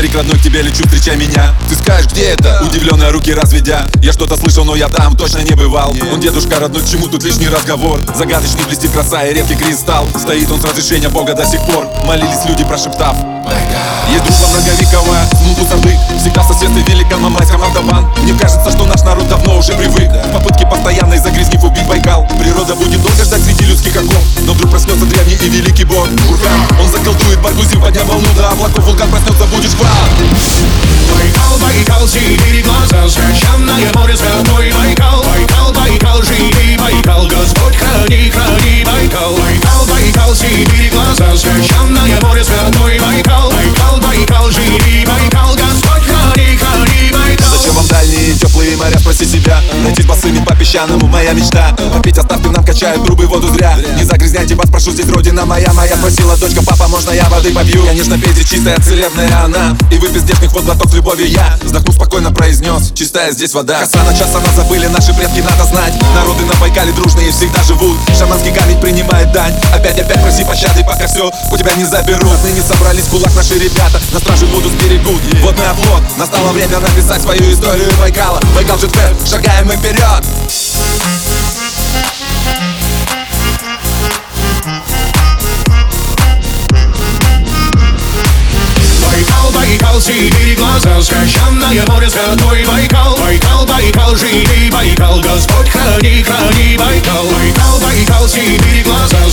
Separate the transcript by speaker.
Speaker 1: Старик родной, к тебе лечу, встречай меня. Ты скажешь, где это? Удивленные руки разведя. Я что-то слышал, но я там точно не бывал. Он дедушка родной, к чему тут лишний разговор? Загадочный блестит краса и редкий кристалл. Стоит он с разрешения Бога до сих пор. Молились люди, прошептав. Есть дружба многовекова, смуту садык Всегда в соседстве велика мамайском автобан Мне кажется, что наш народ давно уже привык. К попытке постоянной загрязнив убить Байкал. Природа будет долго ждать среди людских оков Но вдруг проснется древний и великий бог. Бурхан, он заколдует Баргузин, подняв волну до облаков Вулкан
Speaker 2: синие глаза, священное море святой Байкал, Байкал, Байкал, живи Байкал, Господь храни, храни Байкал. Байкал, Байкал, синие глаза, священное море святой Байкал, Байкал, Байкал, живи Байкал, Господь храни, храни Байкал.
Speaker 1: Зачем вам дальние теплые моря, спроси себя? Пройтись босыми по песчаному, моя мечта. Попить оставки нам качают трубы, воду зря. Не загрязняйте вас, прошу, здесь родина моя Моя просила дочка, папа, можно я воды попью? Конечно, пейте чистая, целебная она. И выпить здешних вот глоток с любовью я Вздохнув спокойно произнес, чистая здесь вода. Коса на час, она забыли, наши предки надо знать. Народы на Байкале дружные всегда живут. Шаманский камень принимает дань. Опять, опять проси пощады, пока все у тебя не заберут. Ныне собрались кулак наши ребята. На страже будут сберегут Водный оплот, настало время написать свою историю Байкала. Байкал Джетфет, шагаем мы вперед
Speaker 2: Байкал, глаза, священное море святой Байкал, Байкал, Байкал, живи Байкал, Господь храни, храни Байкал, Байкал, Байкал, синие глаза,